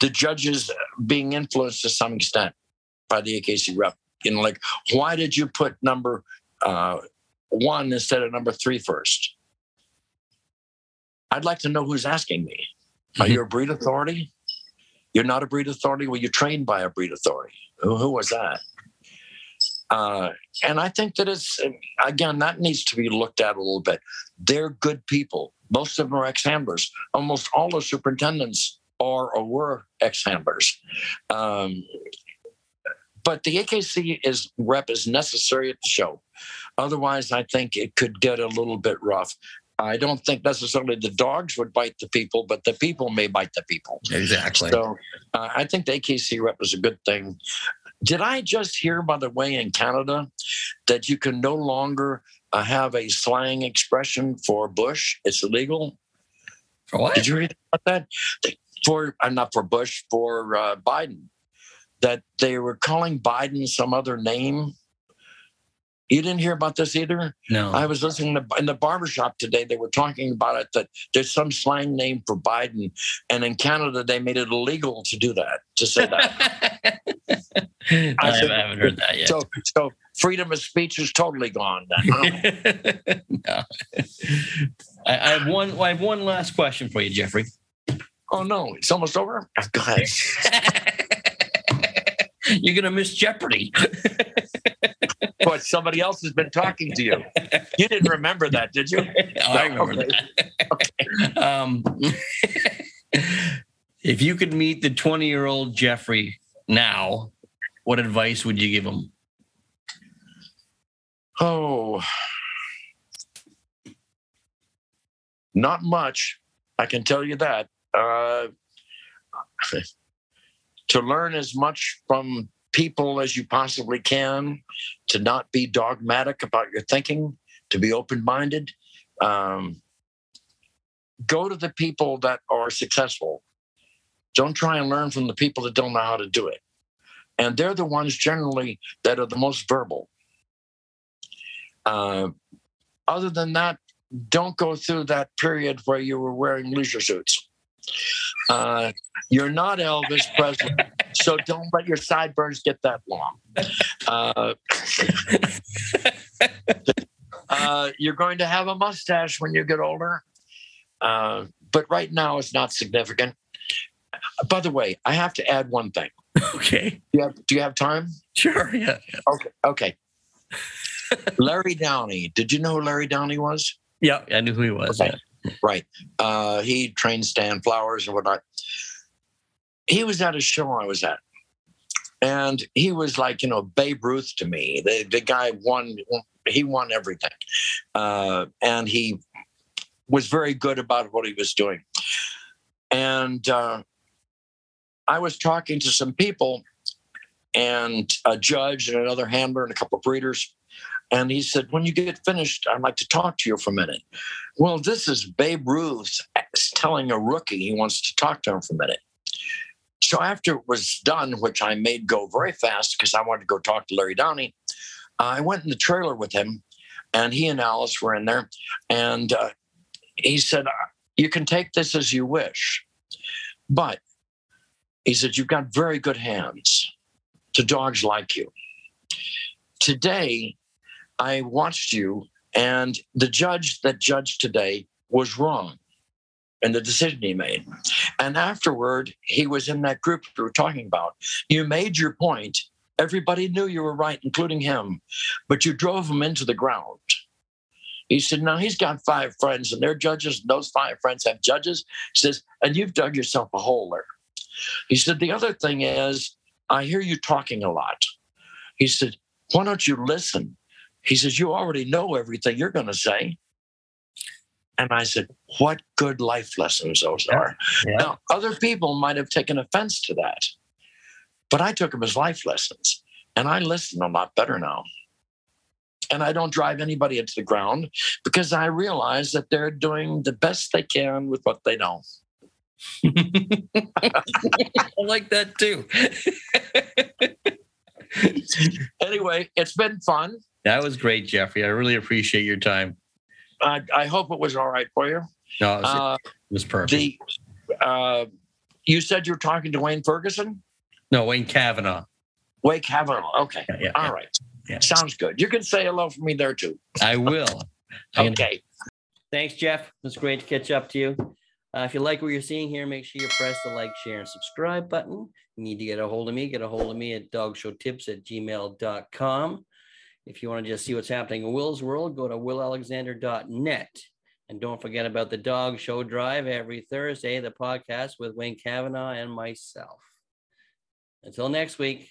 the judges being influenced to some extent by the AKC rep. You know, like, why did you put number uh, one instead of number three first? I'd like to know who's asking me. Are mm-hmm. you a breed authority? You're not a breed authority? Well, you're trained by a breed authority. Who, who was that? Uh, and I think that it's, again, that needs to be looked at a little bit. They're good people. Most of them are ex handlers. Almost all the superintendents are or were ex handlers. Um, but the AKC is rep is necessary at the show. Otherwise, I think it could get a little bit rough. I don't think necessarily the dogs would bite the people, but the people may bite the people. Exactly. So uh, I think the AKC rep is a good thing. Did I just hear, by the way, in Canada, that you can no longer uh, have a slang expression for Bush? It's illegal. For what? Did you read about that? For uh, not for Bush, for uh, Biden, that they were calling Biden some other name. You didn't hear about this either. No. I was listening to, in the barbershop today. They were talking about it that there's some slang name for Biden, and in Canada they made it illegal to do that to say that. [LAUGHS] I, I said- haven't heard that yet. so, so freedom of speech is totally gone. Then. [LAUGHS] no. I, I have one. I have one last question for you, Jeffrey. oh no, it's almost over. Go [LAUGHS] ahead. You're gonna miss Jeopardy. But somebody else has been talking to you. You didn't remember that, did you? Oh, [LAUGHS] I remember okay. that. [LAUGHS] Um, [LAUGHS] if you could meet the 20 year old Jeffrey now, what advice would you give him? Oh, not much. I can tell you that. Uh, to learn as much from people as you possibly can, to not be dogmatic about your thinking, to be open minded. Um, go to the people that are successful. Don't try and learn from the people that don't know how to do it. And they're the ones generally that are the most verbal. Uh, other than that, don't go through that period where you were wearing leisure suits. Uh, you're not Elvis Presley, so don't let your sideburns get that long. Uh, uh, you're going to have a mustache when you get older, uh, but right now it's not significant. By the way, I have to add one thing. Okay. Do you have, do you have time? Sure. Yeah. yeah. Okay. Okay. Larry Downey. Did you know who Larry Downey was? Yeah. I knew who he was. Okay. Right. Uh, he trained Stan Flowers and whatnot. He was at a show I was at. And he was like, you know, Babe Ruth to me. The, the guy won, he won everything. Uh, and he was very good about what he was doing. And uh, I was talking to some people and a judge and another handler and a couple of breeders. And he said, When you get finished, I'd like to talk to you for a minute. Well, this is Babe Ruth telling a rookie he wants to talk to him for a minute. So after it was done, which I made go very fast because I wanted to go talk to Larry Downey, I went in the trailer with him, and he and Alice were in there. And uh, he said, You can take this as you wish. But he said, You've got very good hands to dogs like you. Today, I watched you, and the judge that judged today was wrong in the decision he made. And afterward, he was in that group we were talking about. You made your point. Everybody knew you were right, including him, but you drove him into the ground. He said, Now he's got five friends, and they're judges, and those five friends have judges. He says, And you've dug yourself a hole there. He said, The other thing is, I hear you talking a lot. He said, Why don't you listen? He says, You already know everything you're going to say. And I said, What good life lessons those Yeah. are. Yeah. Now, other people might have taken offense to that, but I took them as life lessons. And I listen a lot better now. And I don't drive anybody into the ground because I realize that they're doing the best they can with what they know. [LAUGHS] I like that too. [LAUGHS] Anyway, it's been fun. That was great, Jeffrey. I really appreciate your time. I, I hope it was all right for you. No, it was, Uh, it was perfect. the uh, you said you were talking to Wayne Ferguson, no, Wayne Cavanaugh. Wayne Cavanaugh. Okay, Yeah, yeah, all right, yeah. sounds good. You can say hello for me there too. I will. [LAUGHS] Okay, Thanks, Jeff. It was great to catch up to you. Uh, if you like what you're seeing here, make sure you press the like, share, and subscribe button. You need to get a hold of me, get a hold of me at dogshowtips at gmail.com. If you want to just see what's happening in Will's world, go to willalexander.net. And don't forget about the dog show drive every Thursday, the podcast with Wayne Cavanaugh and myself. Until next week.